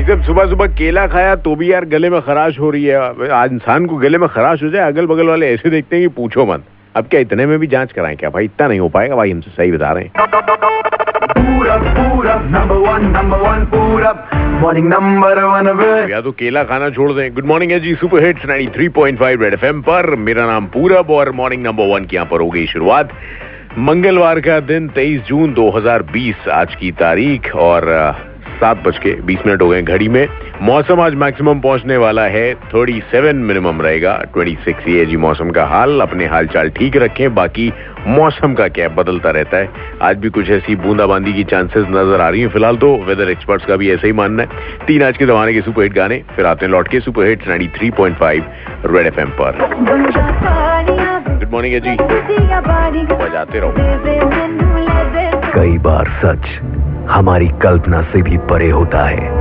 भाई साहब सुबह सुबह केला खाया तो भी यार गले में खराश हो रही है। आज इंसान को गले में खराश हो जाए अगल बगल वाले ऐसे देखते हैं कि पूछो मत। अब क्या इतने में भी जाँच कराएँ क्या भाई? इतना नहीं हो पाएगा भाई हमसे सही बता रहे हैं। या तो केला खाना छोड़ दें। गुड मॉर्निंग है जी सुपर हिट्स 93.5 रेड एफएम पर। मेरा नाम पूरब और मॉर्निंग नंबर वन की यहाँ पर हो गई शुरुआत। मंगलवार का दिन 23 जून 2020 आज की तारीख। और सात बज के बीस मिनट हो गए घड़ी में। मौसम आज मैक्सिमम पहुँचने वाला है। 37 मिनिमम रहेगा। 26 ये जी मौसम का हाल। अपने हाल चाल ठीक रखें बाकी मौसम का क्या बदलता रहता है। आज भी कुछ ऐसी बूंदाबांदी की चांसेस नज़र आ रही है। फ़िलहाल तो वेदर एक्सपर्ट्स का भी ऐसा ही मानना है। तीन आज के जमाने के सुपरहिट गाने। फिर आते हैं लौट के super hit ninety three point five red F M पर। गुड मॉर्निंग जी बजाते रहो। कई बार सच। हमारी कल्पना से भी परे होता है।